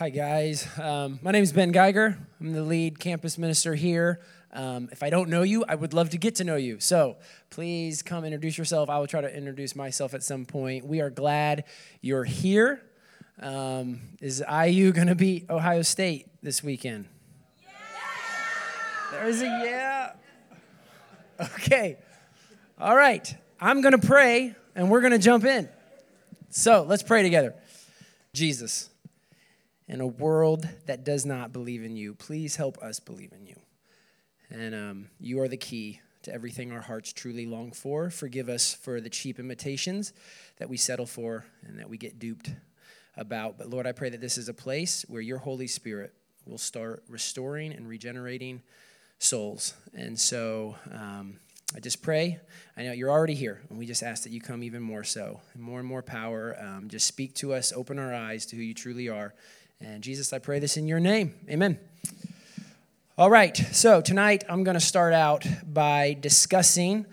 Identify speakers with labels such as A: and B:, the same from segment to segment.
A: Hi, guys. Um, my name is Ben Geiger. I'm the lead campus minister here. Um, if I don't know you, I would love to get to know you. So please come introduce yourself. I will try to introduce myself at some point. We are glad you're here. Um, is IU going to beat Ohio State this weekend? Yeah. There's a yeah. Okay. All right. I'm going to pray and we're going to jump in. So let's pray together. Jesus in a world that does not believe in you. Please help us believe in you. And um, you are the key to everything our hearts truly long for. Forgive us for the cheap imitations that we settle for and that we get duped about. But Lord, I pray that this is a place where your Holy Spirit will start restoring and regenerating souls. And so um, I just pray. I know you're already here, and we just ask that you come even more so, more and more power. Um, just speak to us, open our eyes to who you truly are. And Jesus, I pray this in your name. Amen. All right, so tonight I'm going to start out by discussing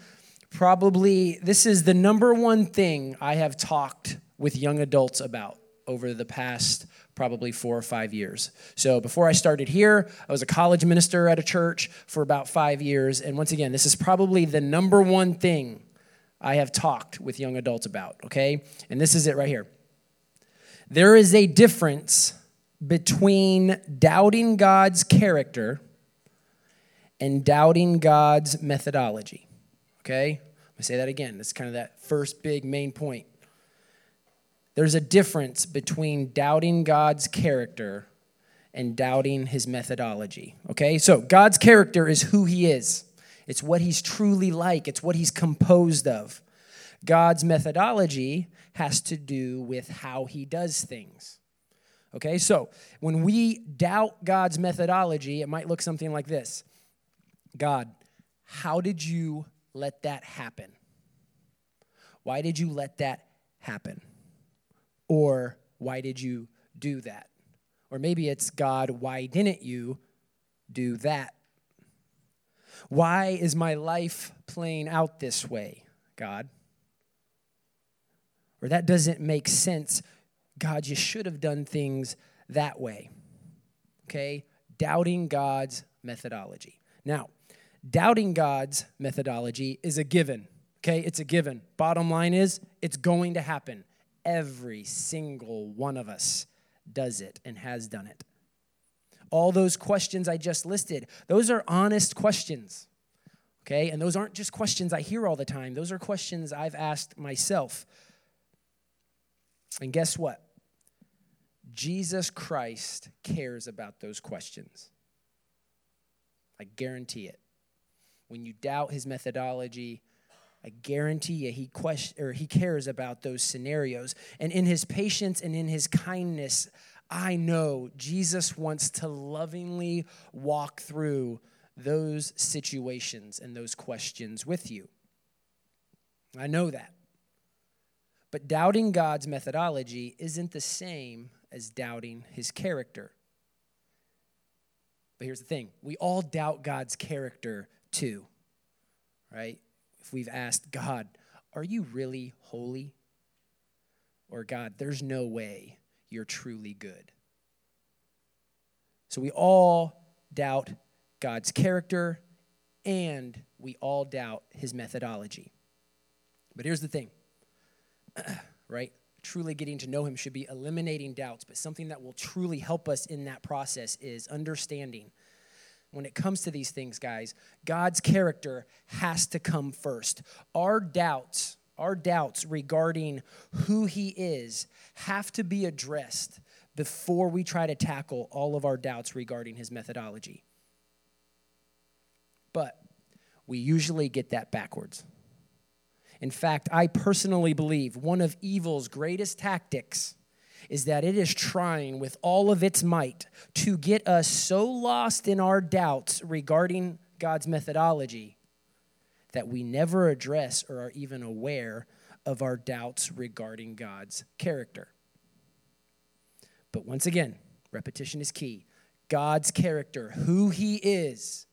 A: probably this is the number one thing I have talked with young adults about over the past probably four or five years. So before I started here, I was a college minister at a church for about five years. And once again, this is probably the number one thing I have talked with young adults about, okay? And this is it right here. There is a difference between doubting God's character and doubting God's methodology. Okay? I'm to say that again. That's kind of that first big main point. There's a difference between doubting God's character and doubting his methodology. Okay? So, God's character is who he is, it's what he's truly like, it's what he's composed of. God's methodology has to do with how he does things. Okay, so when we doubt God's methodology, it might look something like this God, how did you let that happen? Why did you let that happen? Or why did you do that? Or maybe it's God, why didn't you do that? Why is my life playing out this way, God? Or that doesn't make sense God, you should have done things that way. Okay? Doubting God's methodology. Now, doubting God's methodology is a given. Okay? It's a given. Bottom line is, it's going to happen. Every single one of us does it and has done it. All those questions I just listed, those are honest questions. Okay? And those aren't just questions I hear all the time, those are questions I've asked myself. And guess what? Jesus Christ cares about those questions. I guarantee it. When you doubt his methodology, I guarantee you he or he cares about those scenarios. And in his patience and in his kindness, I know Jesus wants to lovingly walk through those situations and those questions with you. I know that. But doubting God's methodology isn't the same as doubting his character. But here's the thing we all doubt God's character too, right? If we've asked God, Are you really holy? Or God, there's no way you're truly good. So we all doubt God's character and we all doubt his methodology. But here's the thing, right? Truly getting to know him should be eliminating doubts, but something that will truly help us in that process is understanding. When it comes to these things, guys, God's character has to come first. Our doubts, our doubts regarding who he is, have to be addressed before we try to tackle all of our doubts regarding his methodology. But we usually get that backwards. In fact, I personally believe one of evil's greatest tactics is that it is trying with all of its might to get us so lost in our doubts regarding God's methodology that we never address or are even aware of our doubts regarding God's character. But once again, repetition is key. God's character, who he is,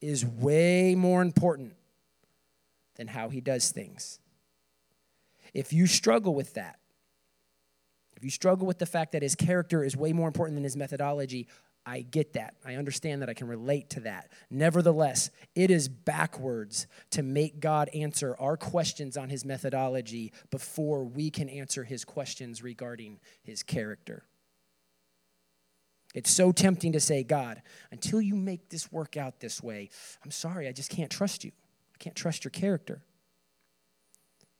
A: is way more important than how he does things. If you struggle with that, If you struggle with the fact that his character is way more important than his methodology, I get that. I understand that. I can relate to that. Nevertheless, it is backwards to make God answer our questions on his methodology before we can answer his questions regarding his character. It's so tempting to say, God, until you make this work out this way, I'm sorry, I just can't trust you. I can't trust your character.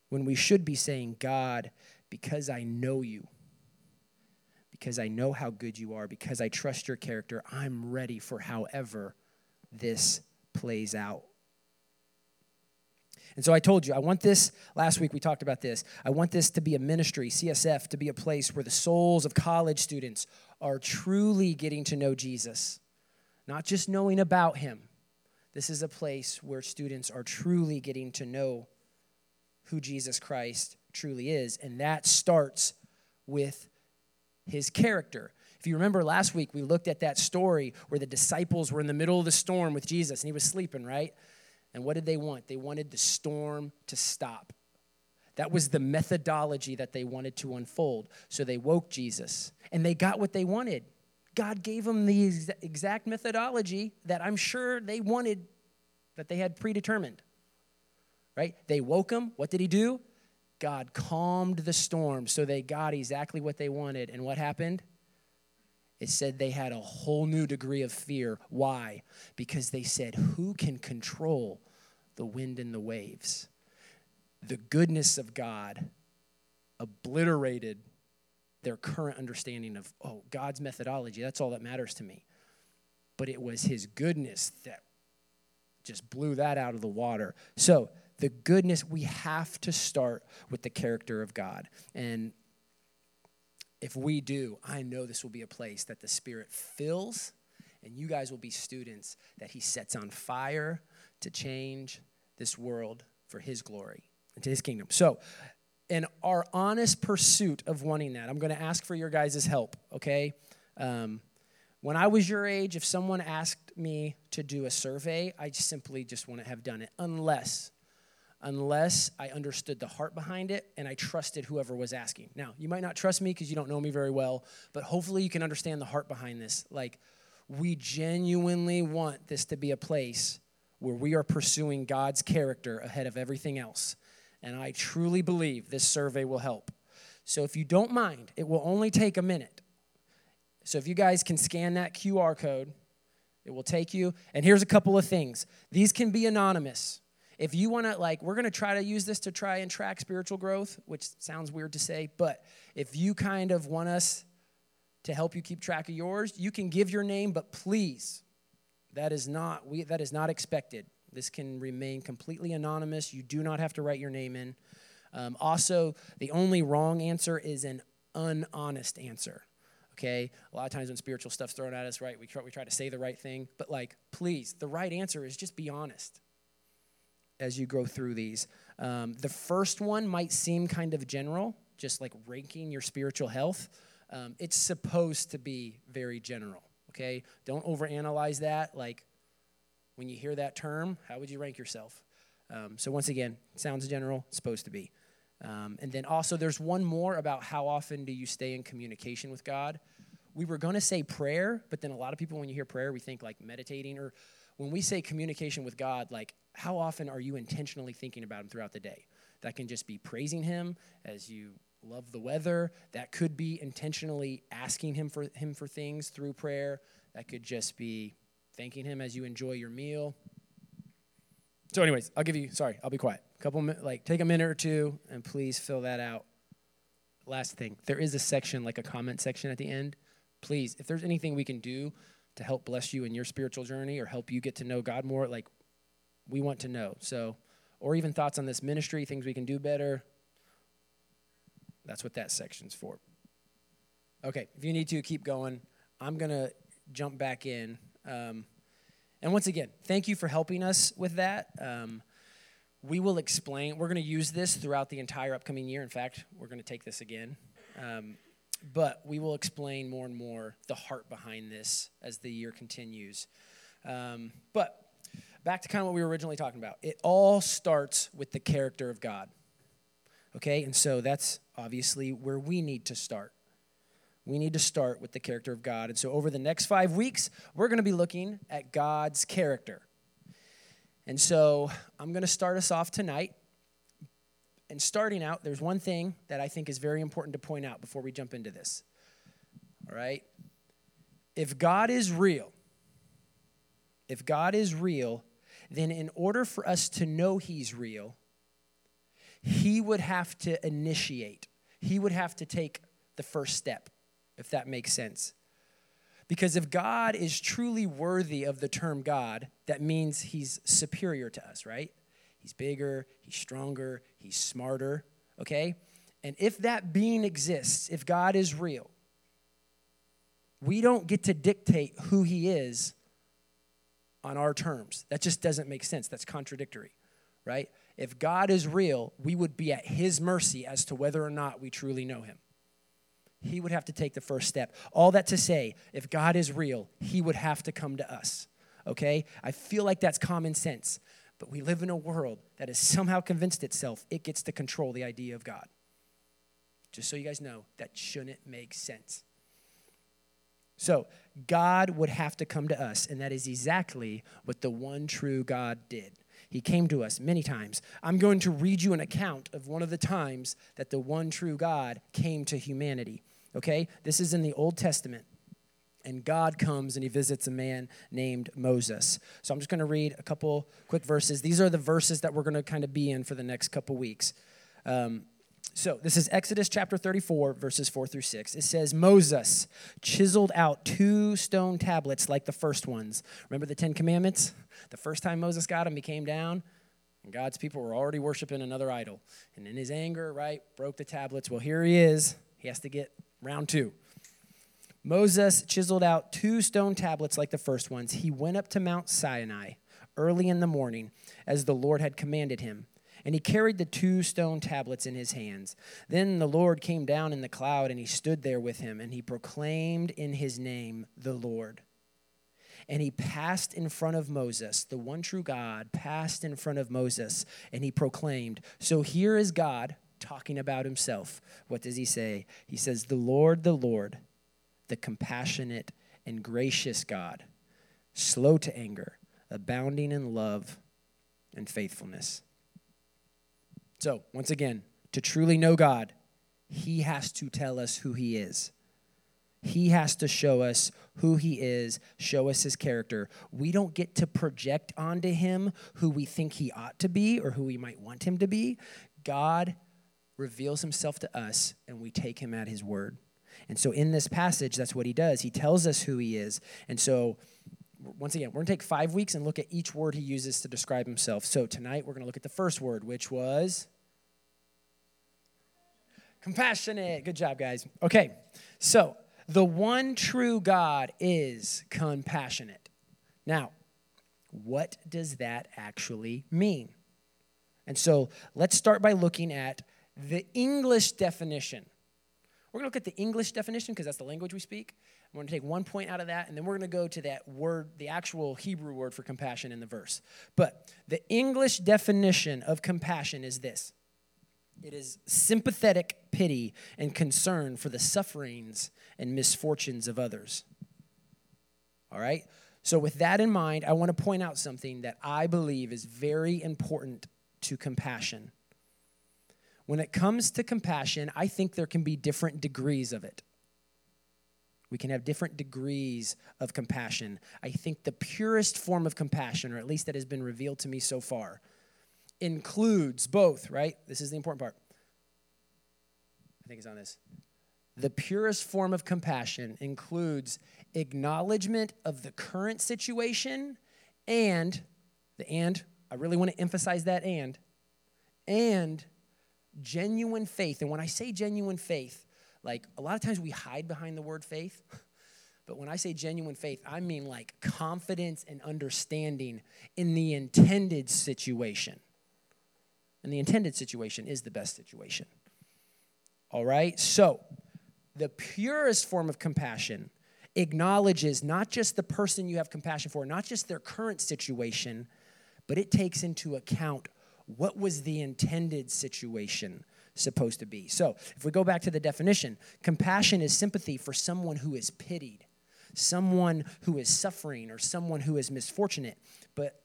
A: When we should be saying, God, because I know you, because I know how good you are, because I trust your character, I'm ready for however this plays out. And so I told you, I want this, last week we talked about this. I want this to be a ministry, CSF, to be a place where the souls of college students are truly getting to know Jesus, not just knowing about him. This is a place where students are truly getting to know who Jesus Christ truly is. And that starts with his character. If you remember last week, we looked at that story where the disciples were in the middle of the storm with Jesus and he was sleeping, right? And what did they want? They wanted the storm to stop. That was the methodology that they wanted to unfold. So they woke Jesus and they got what they wanted. God gave them the exact methodology that I'm sure they wanted, that they had predetermined. Right? They woke him. What did he do? God calmed the storm so they got exactly what they wanted. And what happened? It said they had a whole new degree of fear. Why? Because they said, Who can control the wind and the waves? The goodness of God obliterated their current understanding of, oh, God's methodology. That's all that matters to me. But it was His goodness that just blew that out of the water. So, the goodness, we have to start with the character of God. And if we do, I know this will be a place that the Spirit fills, and you guys will be students that He sets on fire to change this world for His glory and to His kingdom. So, in our honest pursuit of wanting that, I'm going to ask for your guys' help, okay? Um, when I was your age, if someone asked me to do a survey, I simply just wouldn't have done it unless unless I understood the heart behind it and I trusted whoever was asking. Now, you might not trust me because you don't know me very well, but hopefully you can understand the heart behind this. Like, we genuinely want this to be a place where we are pursuing God's character ahead of everything else. And I truly believe this survey will help. So, if you don't mind, it will only take a minute. So, if you guys can scan that QR code, it will take you. And here's a couple of things these can be anonymous. If you want to, like, we're going to try to use this to try and track spiritual growth, which sounds weird to say, but if you kind of want us to help you keep track of yours, you can give your name, but please, that is not we that is not expected. This can remain completely anonymous. You do not have to write your name in. Um, also, the only wrong answer is an unhonest answer. Okay, a lot of times when spiritual stuff's thrown at us, right, we try, we try to say the right thing, but like, please, the right answer is just be honest as you go through these. Um, the first one might seem kind of general, just like ranking your spiritual health. Um, it's supposed to be very general, okay? Don't overanalyze that. Like when you hear that term, how would you rank yourself? Um, so, once again, sounds general, supposed to be. Um, and then also, there's one more about how often do you stay in communication with God. We were going to say prayer, but then a lot of people, when you hear prayer, we think like meditating or when we say communication with God, like how often are you intentionally thinking about Him throughout the day? That can just be praising Him as you love the weather. That could be intentionally asking Him for Him for things through prayer. That could just be thanking Him as you enjoy your meal. So, anyways, I'll give you. Sorry, I'll be quiet. A couple like take a minute or two, and please fill that out. Last thing, there is a section like a comment section at the end. Please, if there's anything we can do to help bless you in your spiritual journey or help you get to know God more, like we want to know. So, or even thoughts on this ministry, things we can do better. That's what that section's for. Okay, if you need to, keep going. I'm going to jump back in. Um, and once again, thank you for helping us with that. Um, we will explain, we're going to use this throughout the entire upcoming year. In fact, we're going to take this again. Um, but we will explain more and more the heart behind this as the year continues. Um, but back to kind of what we were originally talking about. It all starts with the character of God. Okay? And so that's obviously where we need to start. We need to start with the character of God. And so, over the next five weeks, we're going to be looking at God's character. And so, I'm going to start us off tonight. And starting out, there's one thing that I think is very important to point out before we jump into this. All right? If God is real, if God is real, then in order for us to know He's real, He would have to initiate, He would have to take the first step if that makes sense. Because if God is truly worthy of the term God, that means he's superior to us, right? He's bigger, he's stronger, he's smarter, okay? And if that being exists, if God is real, we don't get to dictate who he is on our terms. That just doesn't make sense. That's contradictory, right? If God is real, we would be at his mercy as to whether or not we truly know him he would have to take the first step. All that to say, if God is real, he would have to come to us. Okay? I feel like that's common sense, but we live in a world that has somehow convinced itself it gets to control the idea of God. Just so you guys know, that shouldn't make sense. So, God would have to come to us, and that is exactly what the one true God did. He came to us many times. I'm going to read you an account of one of the times that the one true God came to humanity. Okay? This is in the Old Testament. And God comes and he visits a man named Moses. So I'm just going to read a couple quick verses. These are the verses that we're going to kind of be in for the next couple weeks. Um, so this is Exodus chapter 34, verses 4 through 6. It says, Moses chiseled out two stone tablets like the first ones. Remember the Ten Commandments? The first time Moses got them, he came down, and God's people were already worshiping another idol. And in his anger, right, broke the tablets. Well, here he is. He has to get Round two. Moses chiseled out two stone tablets like the first ones. He went up to Mount Sinai early in the morning, as the Lord had commanded him. And he carried the two stone tablets in his hands. Then the Lord came down in the cloud, and he stood there with him, and he proclaimed in his name, the Lord. And he passed in front of Moses, the one true God passed in front of Moses, and he proclaimed, So here is God talking about himself. What does he say? He says, The Lord, the Lord, the compassionate and gracious God, slow to anger, abounding in love and faithfulness. So, once again, to truly know God, he has to tell us who he is. He has to show us who he is, show us his character. We don't get to project onto him who we think he ought to be or who we might want him to be. God reveals himself to us and we take him at his word. And so in this passage, that's what he does. He tells us who he is. And so, once again, we're going to take five weeks and look at each word he uses to describe himself. So tonight, we're going to look at the first word, which was compassionate. Good job, guys. Okay, so the one true God is compassionate. Now, what does that actually mean? And so let's start by looking at the English definition. We're going to look at the English definition because that's the language we speak. I'm going to take one point out of that, and then we're going to go to that word, the actual Hebrew word for compassion in the verse. But the English definition of compassion is this it is sympathetic pity and concern for the sufferings and misfortunes of others. All right? So, with that in mind, I want to point out something that I believe is very important to compassion. When it comes to compassion, I think there can be different degrees of it. We can have different degrees of compassion. I think the purest form of compassion, or at least that has been revealed to me so far, includes both, right? This is the important part. I think it's on this. The purest form of compassion includes acknowledgement of the current situation and the and, I really want to emphasize that and, and genuine faith. And when I say genuine faith, like a lot of times we hide behind the word faith. But when I say genuine faith, I mean like confidence and understanding in the intended situation. And the intended situation is the best situation. All right? So, the purest form of compassion acknowledges not just the person you have compassion for, not just their current situation, but it takes into account what was the intended situation supposed to be. So, if we go back to the definition, compassion is sympathy for someone who is pitied, someone who is suffering, or someone who is misfortunate. But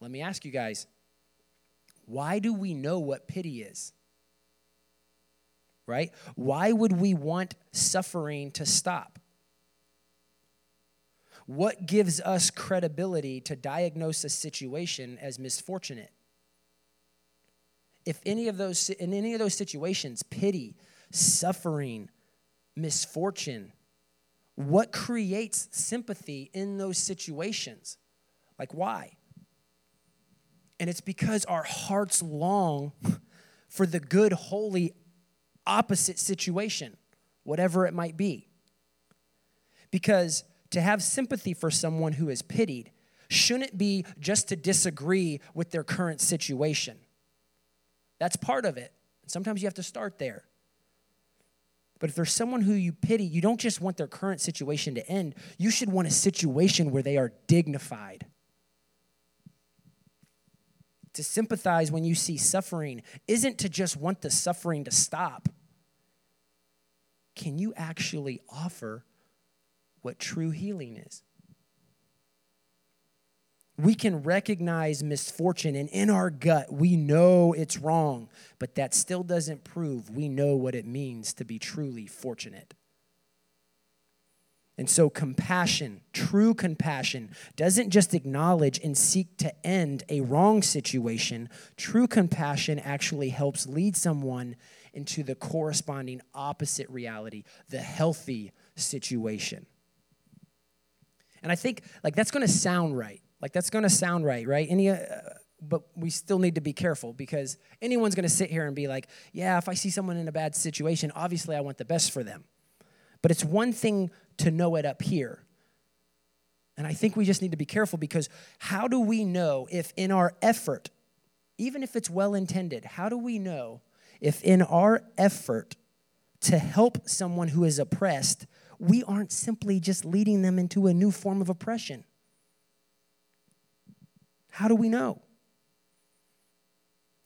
A: let me ask you guys why do we know what pity is? Right? Why would we want suffering to stop? What gives us credibility to diagnose a situation as misfortunate? If any of those in any of those situations, pity, suffering, misfortune, what creates sympathy in those situations? Like why? And it's because our hearts long for the good, holy, opposite situation, whatever it might be. Because to have sympathy for someone who is pitied shouldn't be just to disagree with their current situation. That's part of it. Sometimes you have to start there. But if there's someone who you pity, you don't just want their current situation to end, you should want a situation where they are dignified. To sympathize when you see suffering isn't to just want the suffering to stop. Can you actually offer what true healing is. We can recognize misfortune, and in our gut, we know it's wrong, but that still doesn't prove we know what it means to be truly fortunate. And so, compassion, true compassion, doesn't just acknowledge and seek to end a wrong situation. True compassion actually helps lead someone into the corresponding opposite reality, the healthy situation. And I think like that's going to sound right. Like that's going to sound right, right? Any uh, but we still need to be careful because anyone's going to sit here and be like, "Yeah, if I see someone in a bad situation, obviously I want the best for them." But it's one thing to know it up here. And I think we just need to be careful because how do we know if in our effort, even if it's well intended, how do we know if in our effort to help someone who is oppressed, we aren't simply just leading them into a new form of oppression. How do we know?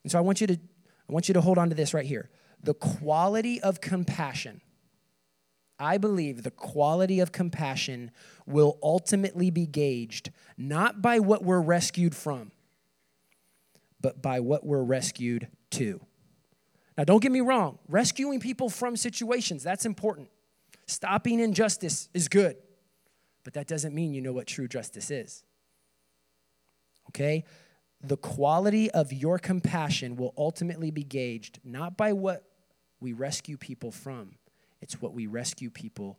A: And so I want you to I want you to hold on to this right here. The quality of compassion. I believe the quality of compassion will ultimately be gauged not by what we're rescued from, but by what we're rescued to. Now, don't get me wrong, rescuing people from situations, that's important. Stopping injustice is good, but that doesn't mean you know what true justice is. Okay? The quality of your compassion will ultimately be gauged not by what we rescue people from, it's what we rescue people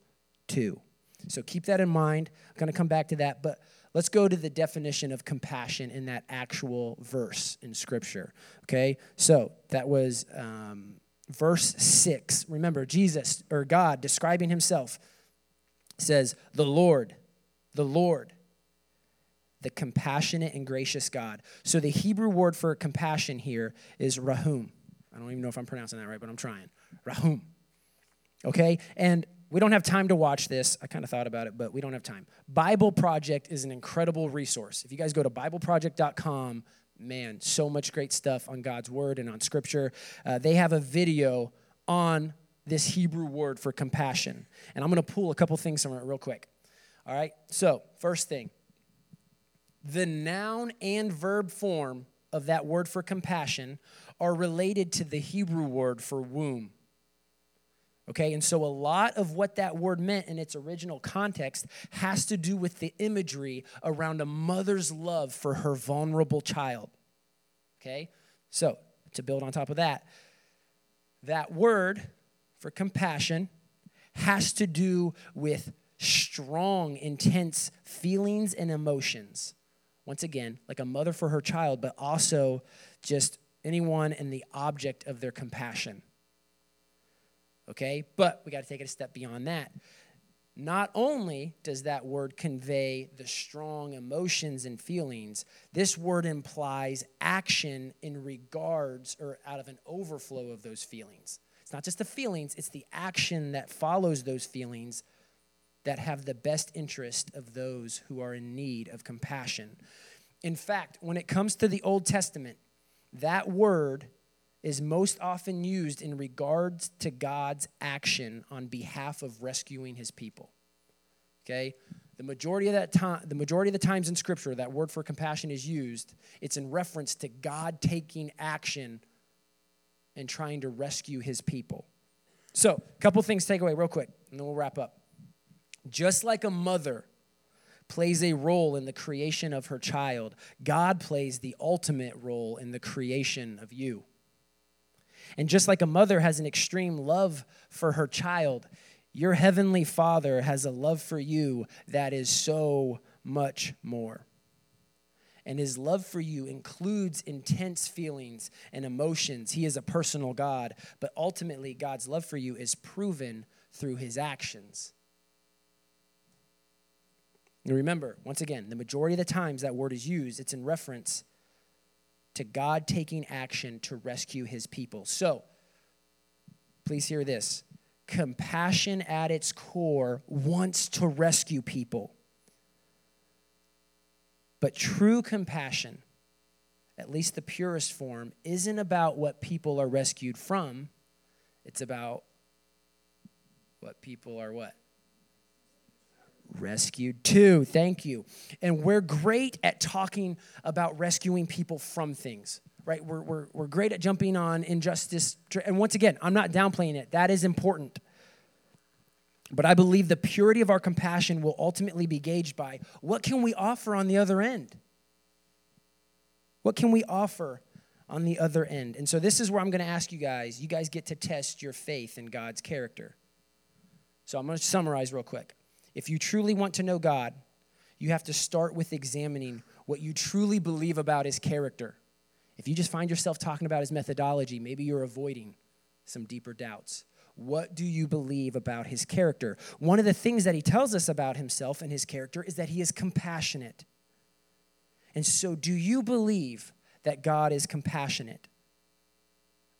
A: to. So keep that in mind. I'm going to come back to that, but let's go to the definition of compassion in that actual verse in Scripture. Okay? So that was. Um, verse 6. Remember, Jesus or God describing himself says, The Lord, the Lord, the compassionate and gracious God. So the Hebrew word for compassion here is rahum. I don't even know if I'm pronouncing that right, but I'm trying. Rahum. Okay? And we don't have time to watch this. I kind of thought about it, but we don't have time. Bible Project is an incredible resource. If you guys go to BibleProject.com, man, so much great stuff on God's word and on scripture. Uh, they have a video on this Hebrew word for compassion. And I'm going to pull a couple things from it real quick. All right? So, first thing the noun and verb form of that word for compassion are related to the Hebrew word for womb. Okay, and so a lot of what that word meant in its original context has to do with the imagery around a mother's love for her vulnerable child. Okay, so to build on top of that, that word for compassion has to do with strong, intense feelings and emotions. Once again, like a mother for her child, but also just anyone and the object of their compassion okay? But we got to take it a step beyond that. Not only does that word convey the strong emotions and feelings, this word implies action in regards or out of an overflow of those feelings. It's not just the feelings, it's the action that follows those feelings that have the best interest of those who are in need of compassion. In fact, when it comes to the Old Testament, that word is most often used in regards to God's action on behalf of rescuing his people. Okay? The majority of that time, the majority of the times in scripture that word for compassion is used, it's in reference to God taking action and trying to rescue his people. So, a couple things take away real quick, and then we'll wrap up. Just like a mother plays a role in the creation of her child, God plays the ultimate role in the creation of you. And just like a mother has an extreme love for her child, your heavenly Father has a love for you that is so much more. And his love for you includes intense feelings and emotions. He is a personal God, but ultimately, God's love for you is proven through his actions. And remember, once again, the majority of the times that word is used, it's in reference to God taking action to rescue his people. So, please hear this compassion at its core wants to rescue people. But true compassion, at least the purest form, isn't about what people are rescued from. It's about what people are what? Rescued to. Thank you. And we're great at talking about rescuing people from things, right? We're, we're, we're great at jumping on injustice. And once again, I'm not downplaying it, that is important. But I believe the purity of our compassion will ultimately be gauged by what can we offer on the other end? What can we offer on the other end? And so this is where I'm going to ask you guys. You guys get to test your faith in God's character. So I'm going to summarize real quick. If you truly want to know God, you have to start with examining what you truly believe about his character. If you just find yourself talking about his methodology, maybe you're avoiding some deeper doubts. What do you believe about his character? One of the things that he tells us about himself and his character is that he is compassionate. And so, do you believe that God is compassionate?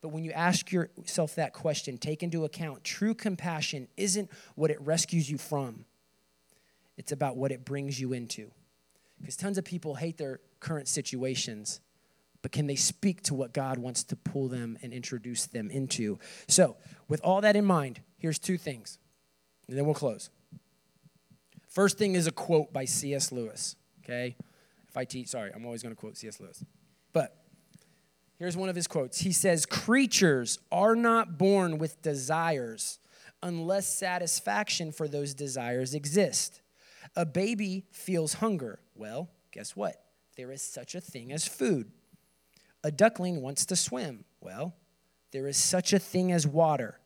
A: But when you ask yourself that question, take into account true compassion isn't what it rescues you from, it's about what it brings you into. Because tons of people hate their current situations, but can they speak to what God wants to pull them and introduce them into? So, with all that in mind, here's two things, and then we'll close. First thing is a quote by C.S. Lewis, okay? If I teach, sorry, I'm always going to quote C.S. Lewis. But here's one of his quotes He says, Creatures are not born with desires unless satisfaction for those desires exist. A baby feels hunger. Well, guess what? There is such a thing as food. A duckling wants to swim. Well, there is such a thing as water.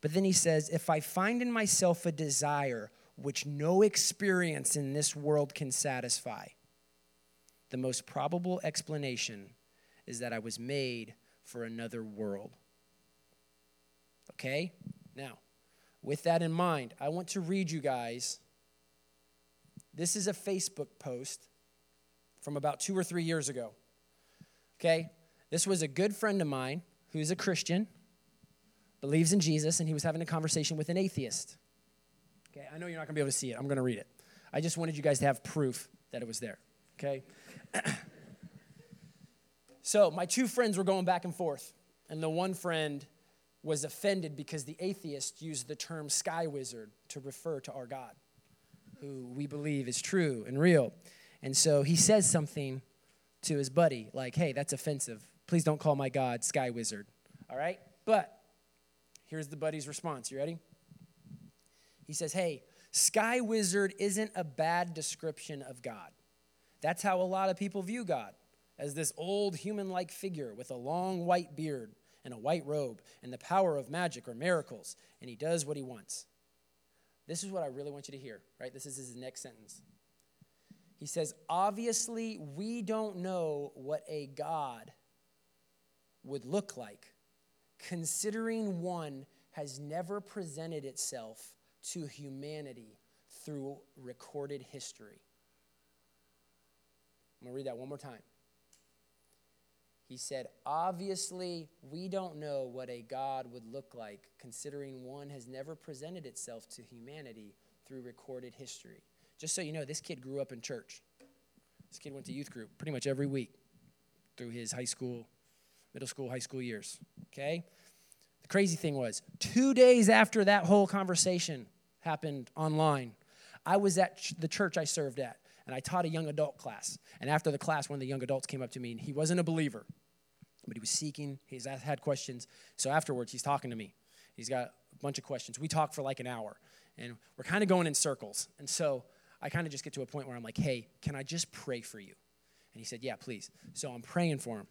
A: But then he says, if I find in myself a desire which no experience in this world can satisfy, the most probable explanation is that I was made for another world. Okay? Now, with that in mind, I want to read you guys this is a Facebook post from about two or three years ago. Okay? This was a good friend of mine who's a Christian, believes in Jesus, and he was having a conversation with an atheist. Okay, I know you're not gonna be able to see it. I'm gonna read it. I just wanted you guys to have proof that it was there. Okay? so, my two friends were going back and forth, and the one friend was offended because the atheist used the term sky wizard to refer to our God who we believe is true and real. And so he says something to his buddy, like, hey, that's offensive. Please don't call my God Sky Wizard. All right? But here's the buddy's response. You ready? He says, hey, Sky Wizard isn't a bad description of God. That's how a lot of people view God as this old human like figure with a long white beard and a white robe and the power of magic or miracles, and he does what he wants. This is what I really want you to hear, right? This is his next sentence. He says, Obviously, we don't know what a God would look like, considering one has never presented itself to humanity through recorded history. I'm going to read that one more time. He said, Obviously, we don't know what a God would look like, considering one has never presented itself to humanity through recorded history. Just so you know, this kid grew up in church. This kid went to youth group pretty much every week through his high school middle school, high school years. Okay? The crazy thing was, two days after that whole conversation happened online, I was at the church I served at, and I taught a young adult class. And after the class, one of the young adults came up to me, and he wasn't a believer, but he was seeking, he's had questions. So afterwards, he's talking to me. He's got a bunch of questions. We talked for like an hour, and we're kind of going in circles. And so I kind of just get to a point where I'm like, hey, can I just pray for you? And he said, yeah, please. So I'm praying for him.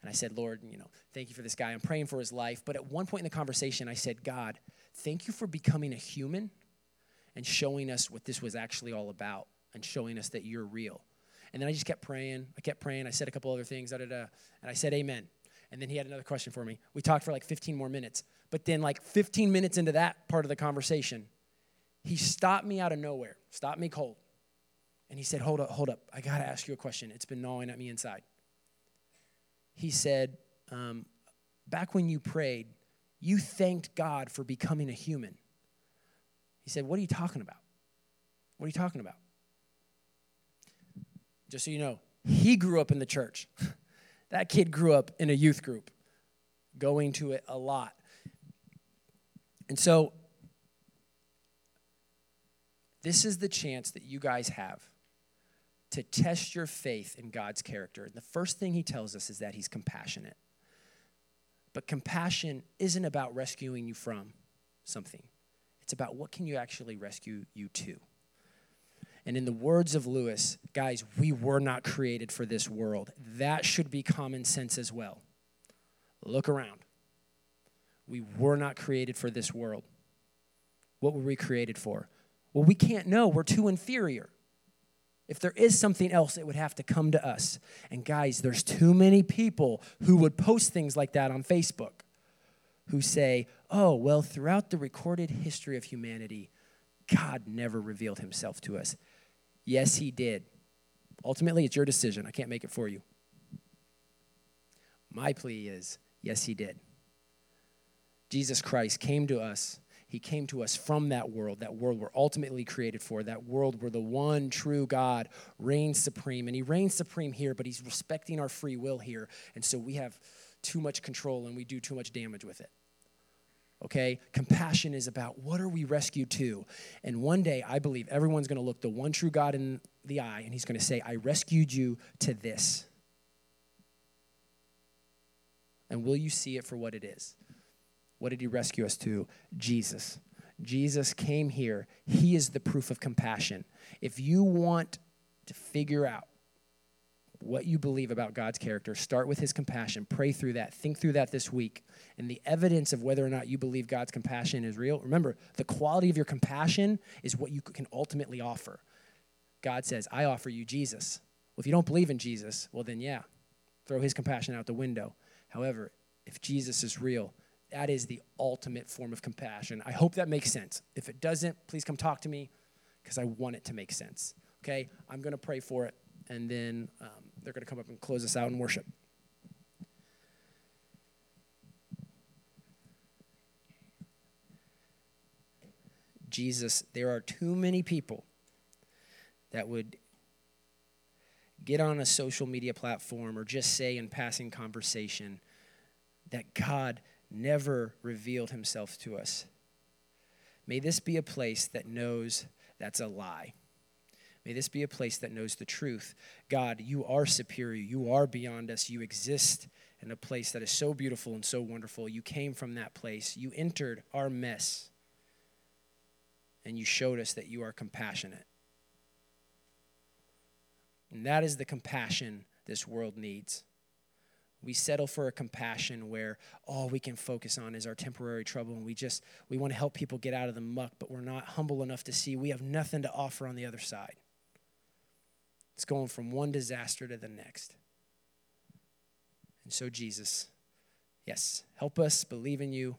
A: And I said, Lord, you know, thank you for this guy. I'm praying for his life. But at one point in the conversation, I said, God, thank you for becoming a human and showing us what this was actually all about and showing us that you're real. And then I just kept praying. I kept praying. I said a couple other things, da, da, da, and I said, Amen. And then he had another question for me. We talked for like 15 more minutes. But then, like 15 minutes into that part of the conversation, he stopped me out of nowhere, stopped me cold. And he said, Hold up, hold up. I got to ask you a question. It's been gnawing at me inside he said, um, Back when you prayed, you thanked God for becoming a human. He said, What are you talking about? What are you talking about? Just so you know, he grew up in the church. that kid grew up in a youth group, going to it a lot. And so, this is the chance that you guys have to test your faith in God's character. And the first thing he tells us is that he's compassionate. But compassion isn't about rescuing you from something. It's about what can you actually rescue you to. And in the words of Lewis, guys, we were not created for this world. That should be common sense as well. Look around. We were not created for this world. What were we created for? Well, we can't know. We're too inferior. If there is something else, it would have to come to us. And guys, there's too many people who would post things like that on Facebook who say, oh, well, throughout the recorded history of humanity, God never revealed himself to us. Yes, he did. Ultimately, it's your decision. I can't make it for you. My plea is yes, he did. Jesus Christ came to us he came to us from that world, that world we're ultimately created for, that world where the one true God reigns supreme. And He reigns supreme here, but He's respecting our free will here. And so we have too much control and we do too much damage with it. Okay? Compassion is about what are we rescued to? And one day, I believe everyone's going to look the one true God in the eye and He's going to say, I rescued you to this. And will you see it for what it is? What did he rescue us to? Jesus. Jesus came here. He is the proof of compassion. If you want to figure out what you believe about God's character, start with his compassion. Pray through that. Think through that this week. And the evidence of whether or not you believe God's compassion is real, remember, the quality of your compassion is what you can ultimately offer. God says, I offer you Jesus. Well, if you don't believe in Jesus, well, then yeah, throw his compassion out the window. However, if Jesus is real, that is the ultimate form of compassion. I hope that makes sense. If it doesn't, please come talk to me because I want it to make sense. Okay? I'm going to pray for it, and then um, they're going to come up and close us out in worship. Jesus, there are too many people that would get on a social media platform or just say in passing conversation that God never revealed himself to us. May this be a place that knows that's a lie. May this be a place that knows the truth. God, you are superior. You are beyond us. You exist in a place that is so beautiful and so wonderful. You came from that place. You entered our mess. And you showed us that you are compassionate. And that is the compassion this world needs. We settle for a compassion where all we can focus on is our temporary trouble and we just we want to help people get out of the muck, but we're not humble enough to see we have nothing to offer on the other side. It's going from one disaster to the next. And so Jesus, yes, help us believe in you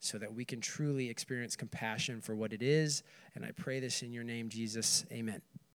A: so that we can truly experience compassion for what it is. And I pray this in your name, Jesus. Amen.